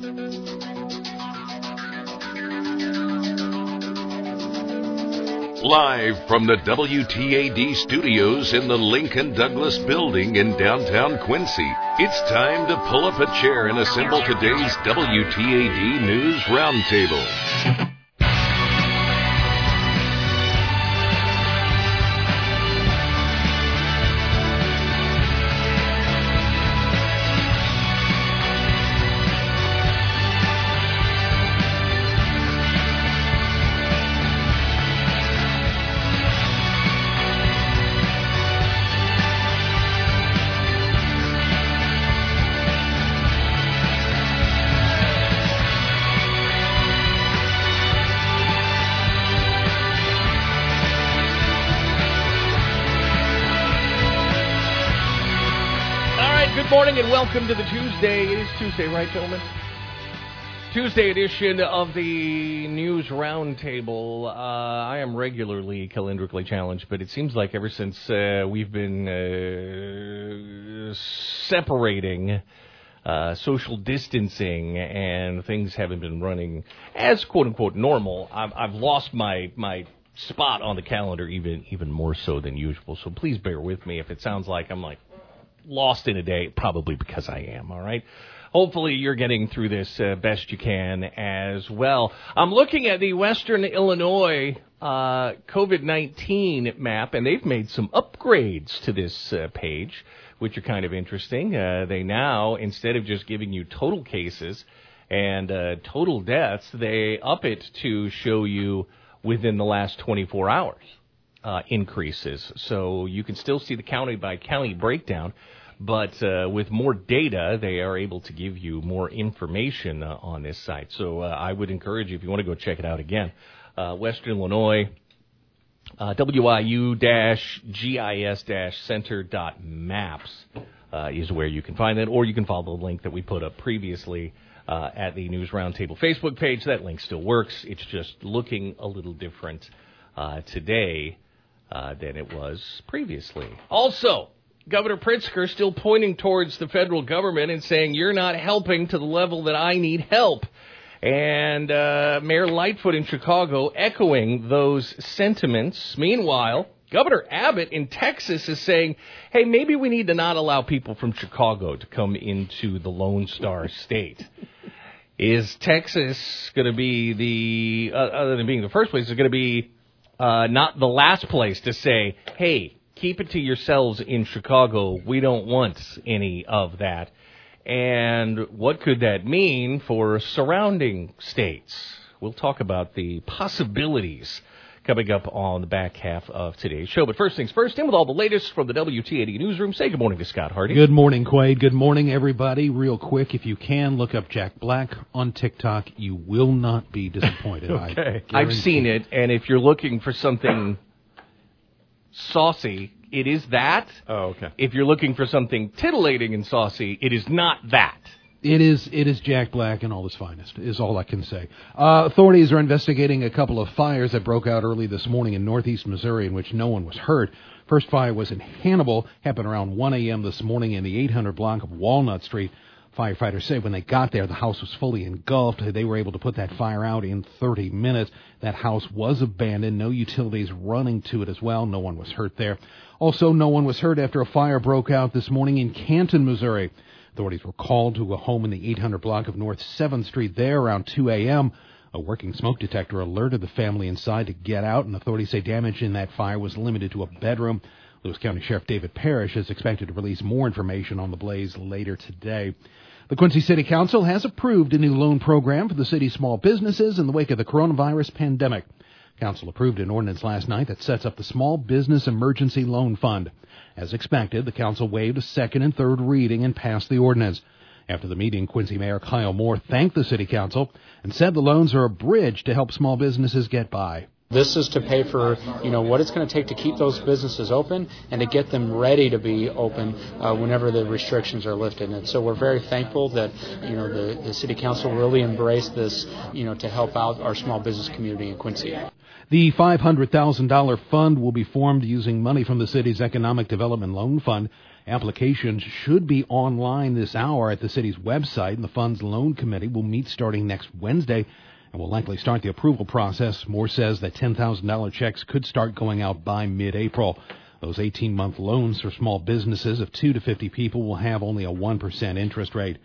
Live from the WTAD studios in the Lincoln Douglas building in downtown Quincy, it's time to pull up a chair and assemble today's WTAD News Roundtable. Welcome to the Tuesday. It is Tuesday, right, gentlemen? Tuesday edition of the News Roundtable. Uh, I am regularly calendrically challenged, but it seems like ever since uh, we've been uh, separating, uh, social distancing, and things haven't been running as "quote unquote" normal, I've, I've lost my my spot on the calendar even even more so than usual. So please bear with me if it sounds like I'm like lost in a day, probably because I am, all right? Hopefully, you're getting through this uh, best you can as well. I'm looking at the Western Illinois uh, COVID 19 map, and they've made some upgrades to this uh, page, which are kind of interesting. Uh, they now, instead of just giving you total cases and uh, total deaths, they up it to show you within the last 24 hours uh, increases. So you can still see the county by county breakdown, but uh, with more data, they are able to give you more information uh, on this site. So uh, I would encourage you, if you want to go check it out again, uh, Western Illinois. Uh, WIU-GIS-center.maps is where you can find that, or you can follow the link that we put up previously at the News Roundtable Facebook page. That link still works. It's just looking a little different today uh, than it was previously. Also, Governor Pritzker still pointing towards the federal government and saying, You're not helping to the level that I need help. And uh, Mayor Lightfoot in Chicago echoing those sentiments. Meanwhile, Governor Abbott in Texas is saying, hey, maybe we need to not allow people from Chicago to come into the Lone Star State. is Texas going to be the, uh, other than being the first place, is going to be uh, not the last place to say, hey, keep it to yourselves in Chicago. We don't want any of that. And what could that mean for surrounding states? We'll talk about the possibilities coming up on the back half of today's show. But first things first, in with all the latest from the WTAD newsroom. Say good morning to Scott Hardy. Good morning, Quade. Good morning, everybody. Real quick, if you can, look up Jack Black on TikTok. You will not be disappointed. okay. I've seen it, and if you're looking for something saucy, it is that. Oh, okay. If you're looking for something titillating and saucy, it is not that. It is it is Jack Black in all his finest is all I can say. Uh, authorities are investigating a couple of fires that broke out early this morning in northeast Missouri in which no one was hurt. First fire was in Hannibal, happened around 1 a.m. this morning in the 800 block of Walnut Street. Firefighters say when they got there, the house was fully engulfed. They were able to put that fire out in 30 minutes. That house was abandoned, no utilities running to it as well. No one was hurt there. Also, no one was hurt after a fire broke out this morning in Canton, Missouri. Authorities were called to a home in the 800 block of North 7th Street there around 2 a.m. A working smoke detector alerted the family inside to get out, and authorities say damage in that fire was limited to a bedroom. Lewis County Sheriff David Parrish is expected to release more information on the blaze later today. The Quincy City Council has approved a new loan program for the city's small businesses in the wake of the coronavirus pandemic. Council approved an ordinance last night that sets up the Small Business Emergency Loan Fund. As expected, the council waived a second and third reading and passed the ordinance. After the meeting, Quincy Mayor Kyle Moore thanked the City Council and said the loans are a bridge to help small businesses get by. This is to pay for, you know, what it's going to take to keep those businesses open and to get them ready to be open uh, whenever the restrictions are lifted. And so we're very thankful that, you know, the, the City Council really embraced this, you know, to help out our small business community in Quincy. The $500,000 fund will be formed using money from the city's Economic Development Loan Fund. Applications should be online this hour at the city's website, and the fund's loan committee will meet starting next Wednesday and will likely start the approval process. Moore says that $10,000 checks could start going out by mid-April. Those 18 month loans for small businesses of 2 to 50 people will have only a 1% interest rate.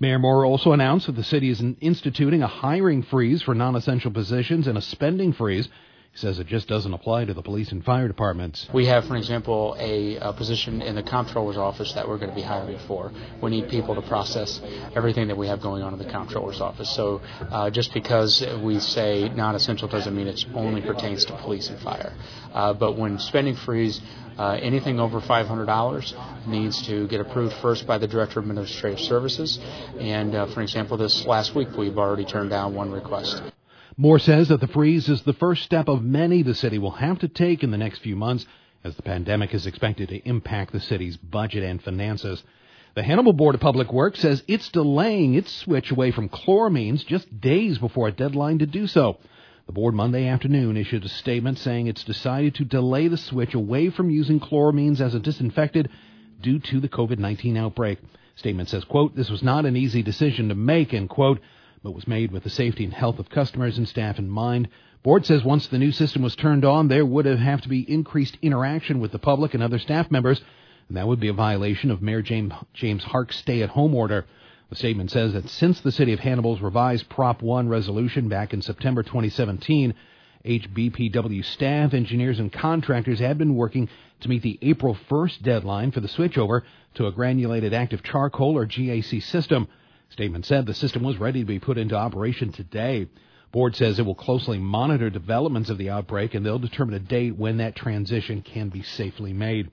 Mayor Moore also announced that the city is instituting a hiring freeze for non essential positions and a spending freeze he says it just doesn't apply to the police and fire departments. We have, for example, a, a, position in the comptroller's office that we're going to be hiring for. We need people to process everything that we have going on in the comptroller's office. So uh, just because we say non-essential doesn't mean it only pertains to police and fire. Uh, but when spending freeze, uh, anything over $500 needs to get approved first by the Director of Administrative Services. And uh, for example, this last week we've already turned down one request. Moore says that the freeze is the first step of many the city will have to take in the next few months as the pandemic is expected to impact the city's budget and finances. The Hannibal Board of Public Works says it's delaying its switch away from chloramines just days before a deadline to do so. The board Monday afternoon issued a statement saying it's decided to delay the switch away from using chloramines as a disinfectant due to the COVID-19 outbreak. Statement says, quote, this was not an easy decision to make, end quote but was made with the safety and health of customers and staff in mind. Board says once the new system was turned on, there would have to be increased interaction with the public and other staff members, and that would be a violation of Mayor James, James Hark's stay-at-home order. The statement says that since the City of Hannibal's revised Prop 1 resolution back in September 2017, HBPW staff, engineers, and contractors have been working to meet the April 1st deadline for the switchover to a granulated active charcoal or GAC system. Statement said the system was ready to be put into operation today. Board says it will closely monitor developments of the outbreak and they'll determine a date when that transition can be safely made.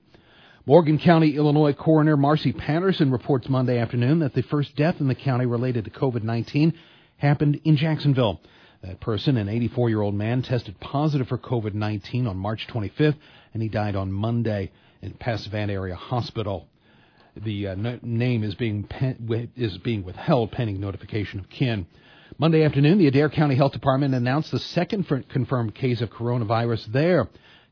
Morgan County, Illinois coroner Marcy Patterson reports Monday afternoon that the first death in the county related to COVID-19 happened in Jacksonville. That person, an 84 year old man, tested positive for COVID 19 on March 25th, and he died on Monday in Passavant Area Hospital the uh, no- name is being pen- is being withheld pending notification of kin. Monday afternoon, the Adair County Health Department announced the second confirmed case of coronavirus there.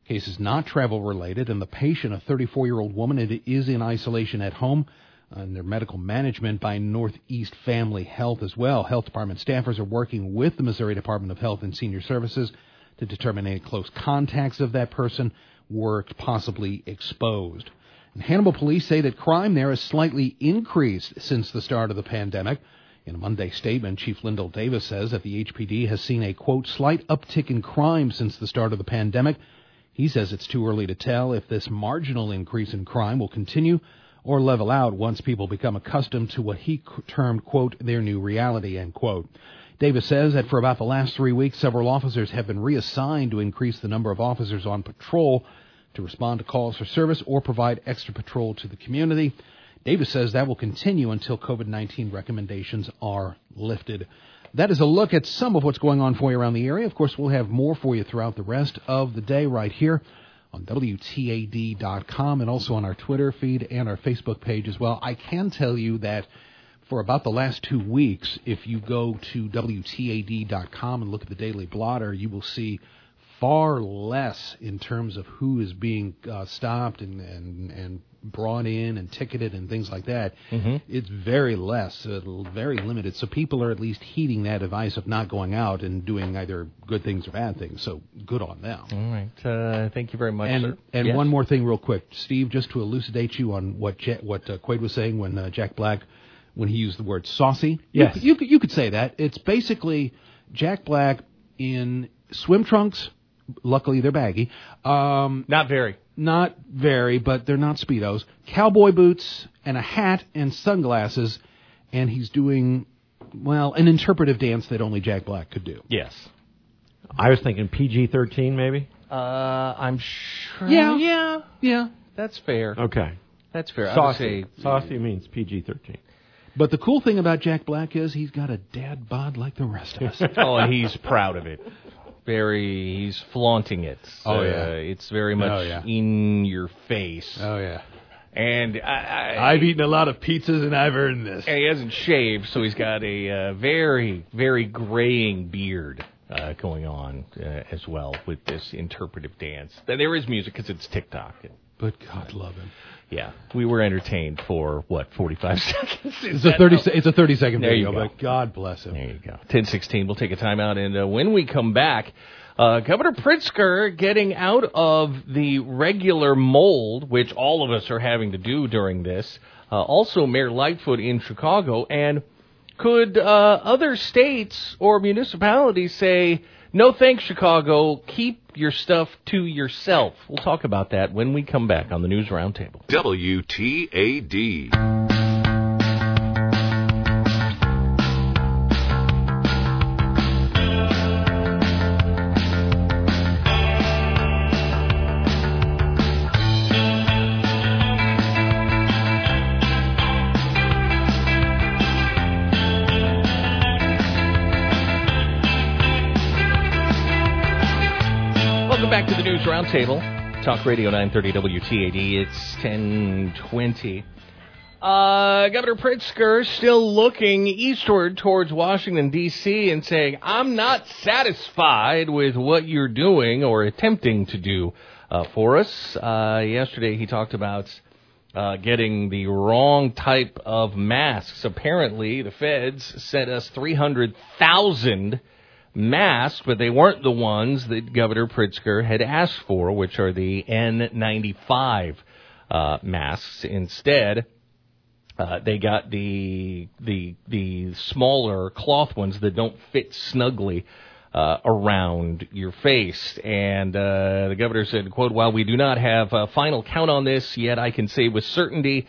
Case is not travel related, and the patient, a 34 year old woman, is in isolation at home under medical management by Northeast Family Health as well. Health Department staffers are working with the Missouri Department of Health and Senior Services to determine any close contacts of that person were possibly exposed. Hannibal police say that crime there has slightly increased since the start of the pandemic. In a Monday statement, Chief Lyndall Davis says that the HPD has seen a, quote, slight uptick in crime since the start of the pandemic. He says it's too early to tell if this marginal increase in crime will continue or level out once people become accustomed to what he termed, quote, their new reality, end quote. Davis says that for about the last three weeks, several officers have been reassigned to increase the number of officers on patrol to respond to calls for service or provide extra patrol to the community. Davis says that will continue until COVID 19 recommendations are lifted. That is a look at some of what's going on for you around the area. Of course, we'll have more for you throughout the rest of the day right here on WTAD.com and also on our Twitter feed and our Facebook page as well. I can tell you that for about the last two weeks, if you go to WTAD.com and look at the daily blotter, you will see far less in terms of who is being uh, stopped and, and and brought in and ticketed and things like that. Mm-hmm. It's very less, uh, very limited. So people are at least heeding that advice of not going out and doing either good things or bad things. So good on them. All right. Uh, thank you very much. And and yes. one more thing, real quick, Steve, just to elucidate you on what Je- what uh, Quaid was saying when uh, Jack Black when he used the word saucy. Yes. You, you, you could say that. It's basically Jack Black in swim trunks Luckily, they're baggy. Um, not very. Not very, but they're not speedos. Cowboy boots and a hat and sunglasses, and he's doing well an interpretive dance that only Jack Black could do. Yes. I was thinking PG thirteen, maybe. Uh, I'm sure. Yeah, yeah, yeah. That's fair. Okay. That's fair. Saucy. Say, Saucy means PG thirteen. But the cool thing about Jack Black is he's got a dad bod like the rest of us. oh, and he's proud of it. Very. He's flaunting it. Oh, Uh, yeah. it's very much Oh, yeah. in your face. Oh yeah. And I, I, I've eaten a lot of pizzas and I've earned this. and he hasn't shaved, so he's got a uh, very, very graying beard uh, going on uh, as well with this interpretive dance. There is music because it's TikTok. But God love him. Yeah, we were entertained for what forty-five seconds. Is It's a thirty. se- It's a thirty second There you video, go. but God bless him. There you go. Ten sixteen. We'll take a timeout, and uh, when we come back, uh, Governor Pritzker getting out of the regular mold, which all of us are having to do during this. Uh, also, Mayor Lightfoot in Chicago, and could uh, other states or municipalities say, "No, thanks, Chicago. Keep your stuff to yourself." We'll talk about that when we come back on the News Roundtable. WTAD. Back to the News Roundtable. Talk Radio 930 WTAD. It's 1020. Uh, Governor Pritzker still looking eastward towards Washington, D.C., and saying, I'm not satisfied with what you're doing or attempting to do uh, for us. Uh, yesterday, he talked about uh, getting the wrong type of masks. Apparently, the feds sent us 300,000 masks, but they weren't the ones that Governor Pritzker had asked for, which are the N95 uh, masks. Instead, uh, they got the the the smaller cloth ones that don't fit snugly uh, around your face. And uh, the governor said, "quote While we do not have a final count on this yet, I can say with certainty."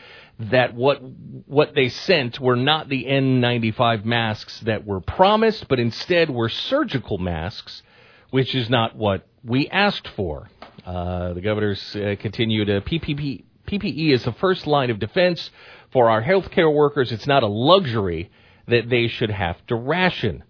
That what what they sent were not the N95 masks that were promised, but instead were surgical masks, which is not what we asked for. Uh, the governors uh, continued. Uh, PPP, PPE is the first line of defense for our healthcare workers. It's not a luxury that they should have to ration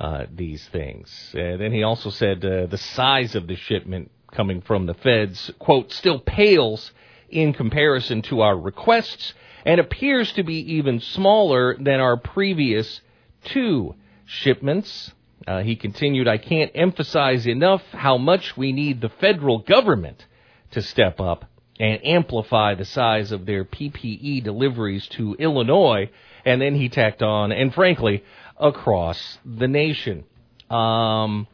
uh, these things. And then he also said uh, the size of the shipment coming from the feds, quote, still pales in comparison to our requests and appears to be even smaller than our previous two shipments. Uh, he continued, I can't emphasize enough how much we need the federal government to step up and amplify the size of their PPE deliveries to Illinois. And then he tacked on, and frankly, across the nation. Um,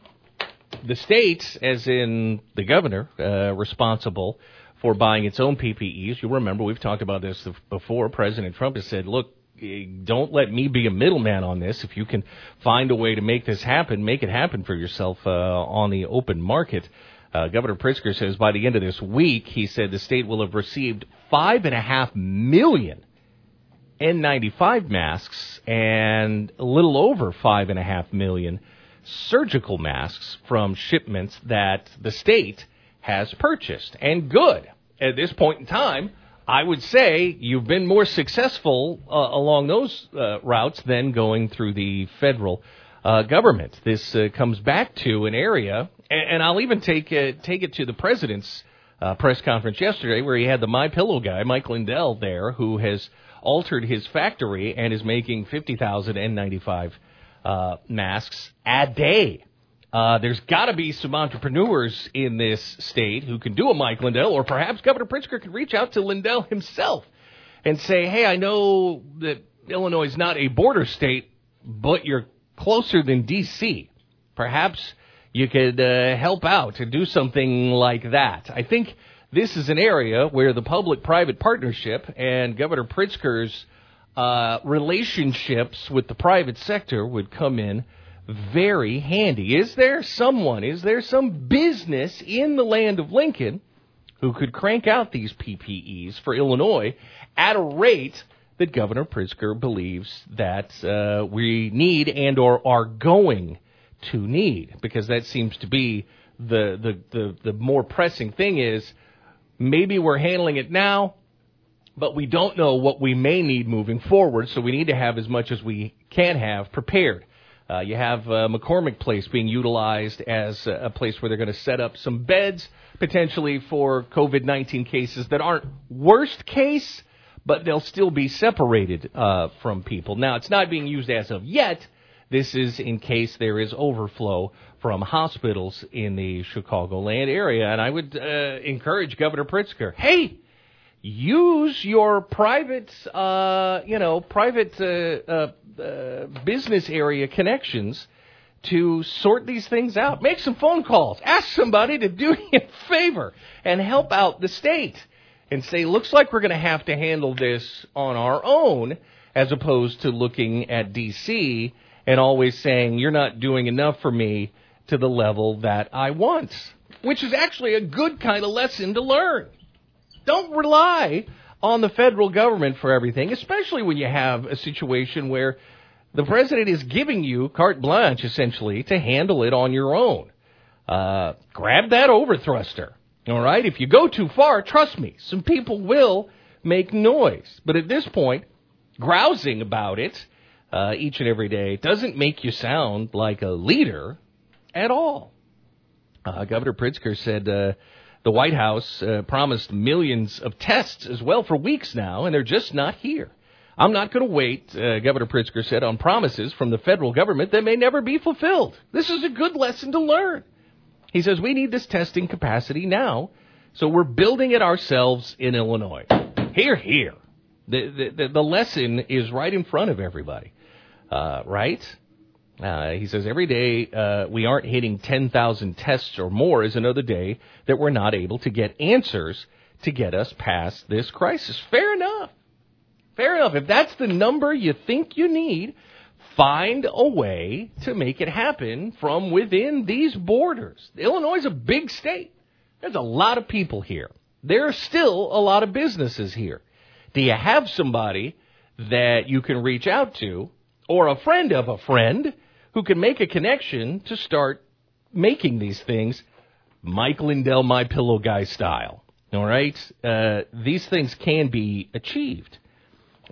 the states, as in the governor, uh, responsible for buying its own PPEs. You'll remember we've talked about this before. President Trump has said, "Look, eh, don't let me be a middleman on this. If you can find a way to make this happen, make it happen for yourself uh, on the open market." Uh, Governor Pritzker says by the end of this week, he said the state will have received five and a half million N95 masks and a little over five and a half million surgical masks from shipments that the state has purchased. And good. At this point in time, I would say you've been more successful uh, along those uh, routes than going through the federal uh, government. This uh, comes back to an area, and, and I'll even take take it to the president's uh, press conference yesterday, where he had the My Pillow guy, Mike Lindell, there, who has altered his factory and is making fifty thousand N95 uh, masks a day. Uh, there's got to be some entrepreneurs in this state who can do a Mike Lindell, or perhaps Governor Pritzker could reach out to Lindell himself and say, "Hey, I know that Illinois is not a border state, but you're closer than D.C. Perhaps you could uh, help out and do something like that." I think this is an area where the public-private partnership and Governor Pritzker's uh, relationships with the private sector would come in very handy. Is there someone, is there some business in the land of Lincoln who could crank out these PPEs for Illinois at a rate that Governor Pritzker believes that uh, we need and or are going to need? Because that seems to be the, the, the, the more pressing thing is maybe we're handling it now, but we don't know what we may need moving forward, so we need to have as much as we can have prepared. Uh, you have uh, McCormick Place being utilized as a, place where they're going to set up some beds potentially for COVID 19 cases that aren't worst case, but they'll still be separated uh, from people. Now, it's not being used as of yet. This is in case there is overflow from hospitals in the Chicagoland area. And I would uh, encourage Governor Pritzker, hey, use your private, uh, you know, private uh, uh, uh, business area connections to sort these things out. Make some phone calls. Ask somebody to do you a favor and help out the state and say, looks like we're going to have to handle this on our own, as opposed to looking at D.C. and always saying, you're not doing enough for me to the level that I want, which is actually a good kind of lesson to learn. Don't rely on the federal government for everything, especially when you have a situation where the president is giving you carte blanche, essentially, to handle it on your own. Uh, grab that overthruster. All right? If you go too far, trust me, some people will make noise. But at this point, grousing about it uh, each and every day doesn't make you sound like a leader at all. Uh, Governor Pritzker said uh, the White House uh, promised millions of tests as well for weeks now, and they're just not here. I'm not going to wait, uh, Governor Pritzker said, on promises from the federal government that may never be fulfilled. This is a good lesson to learn. He says we need this testing capacity now, so we're building it ourselves in Illinois. Here, here. The, the, the lesson is right in front of everybody, uh, right? Uh, he says every day uh, we aren't hitting 10,000 tests or more is another day that we're not able to get answers to get us past this crisis. Fair enough. Fair enough. If that's the number you think you need, find a way to make it happen from within these borders. Illinois is a big state. There's a lot of people here. There are still a lot of businesses here. Do you have somebody that you can reach out to or a friend of a friend who can make a connection to start making these things Mike Lindell, my pillow guy style. All right, uh, these things can be achieved.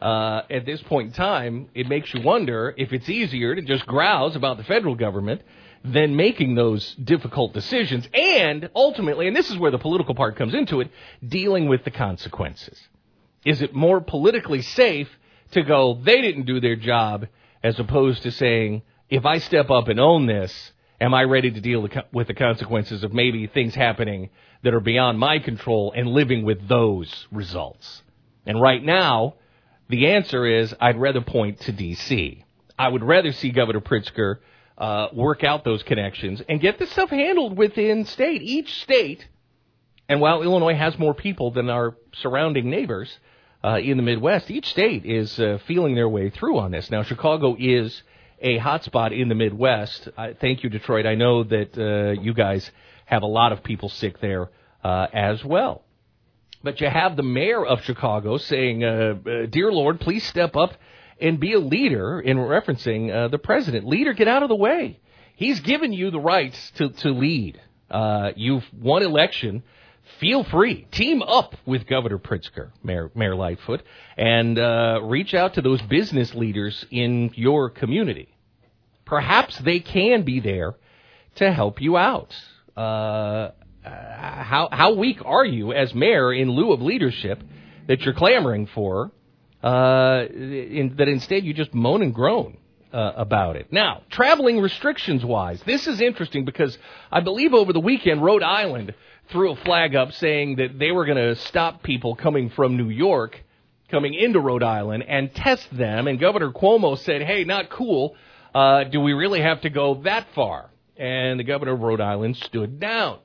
Uh, at this point in time, it makes you wonder if it's easier to just grouse about the federal government than making those difficult decisions, and ultimately, and this is where the political part comes into it, dealing with the consequences. Is it more politically safe to go, they didn't do their job, as opposed to saying, if I step up and own this, am I ready to deal with the consequences of maybe things happening that are beyond my control and living with those results? And right now, the answer is I'd rather point to D.C. I would rather see Governor Pritzker uh, work out those connections and get this stuff handled within state. Each state, and while Illinois has more people than our surrounding neighbors uh, in the Midwest, each state is uh, feeling their way through on this. Now, Chicago is a hotspot in the Midwest. I, thank you, Detroit. I know that uh, you guys have a lot of people sick there uh, as well. But you have the mayor of Chicago saying, uh, uh "Dear Lord, please step up and be a leader." In referencing uh, the president, leader, get out of the way. He's given you the rights to to lead. Uh, you've won election feel free. Team up with Governor Pritzker, Mayor, Mayor Lightfoot, and uh, reach out to those business leaders in your community. Perhaps they can be there to help you out. Uh, how how weak are you as mayor in lieu of leadership that you're clamoring for? Uh, in, that instead you just moan and groan uh, about it. Now, traveling restrictions wise, this is interesting because I believe over the weekend Rhode Island threw a flag up saying that they were going to stop people coming from New York coming into Rhode Island and test them. And Governor Cuomo said, hey, not cool. Uh, do we really have to go that far? And the governor of Rhode Island stood down.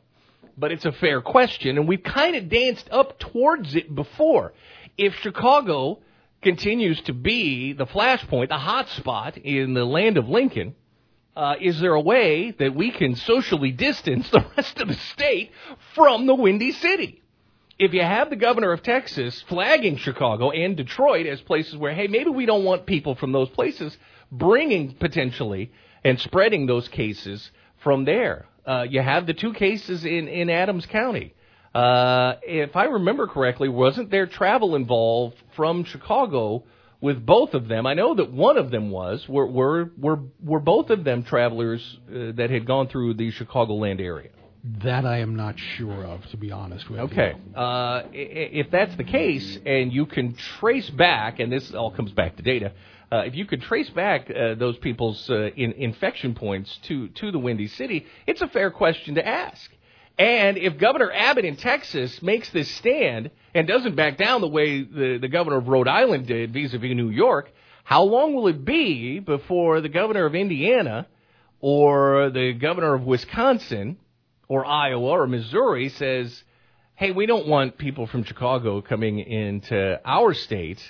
But it's a fair question, and we've kind of danced up towards it before. If Chicago continues to be the flashpoint, the hot spot in the land of Lincoln, uh, is there a way that we can socially distance the rest of the state from the Windy City? If you have the governor of Texas flagging Chicago and Detroit as places where, hey, maybe we don't want people from those places bringing potentially and spreading those cases from there. Uh, you have the two cases in, in Adams County. Uh, if I remember correctly, wasn't there travel involved from Chicago with both of them. I know that one of them was were were were, were both of them travelers uh, that had gone through the Chicagoland area. That I am not sure of, to be honest with Okay. you. Uh, if that's the case, and you can trace back, and this all comes back to data, uh, if you could trace back uh, those people's uh, in, infection points to, to the Windy City, it's a fair question to ask. And if Governor Abbott in Texas makes this stand and doesn't back down the way the, the governor of Rhode Island did vis a vis New York, how long will it be before the governor of Indiana or the governor of Wisconsin or Iowa or Missouri says, hey, we don't want people from Chicago coming into our state.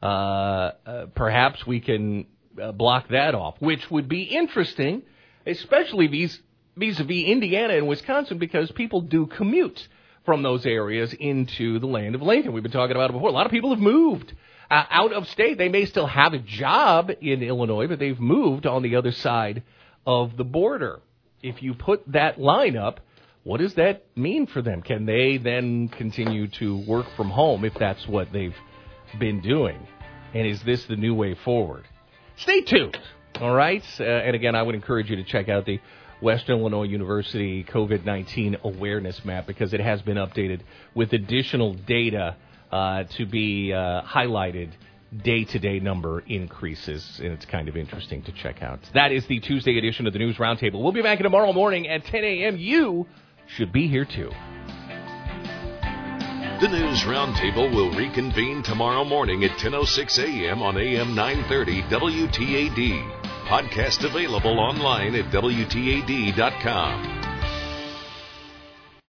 Uh, uh, perhaps we can uh, block that off, which would be interesting, especially vis- vis-a-vis Indiana and Wisconsin, because people do commute from those areas into the land of Lincoln. We've been talking about it before. A lot of people have moved uh, out of state. They may still have a job in Illinois, but they've moved on the other side of the border. If you put that line up, what does that mean for them? Can they then continue to work from home if that's what they've been doing? And is this the new way forward? Stay tuned. All right. Uh, and again, I would encourage you to check out the Western Illinois University COVID 19 awareness map because it has been updated with additional data uh, to be uh, highlighted day to day number increases, and it's kind of interesting to check out. That is the Tuesday edition of the News Roundtable. We'll be back tomorrow morning at 10 a.m. You should be here too. The News Roundtable will reconvene tomorrow morning at 10.06 a.m. on AM 930 WTAD. Podcast available online at WTAD.com.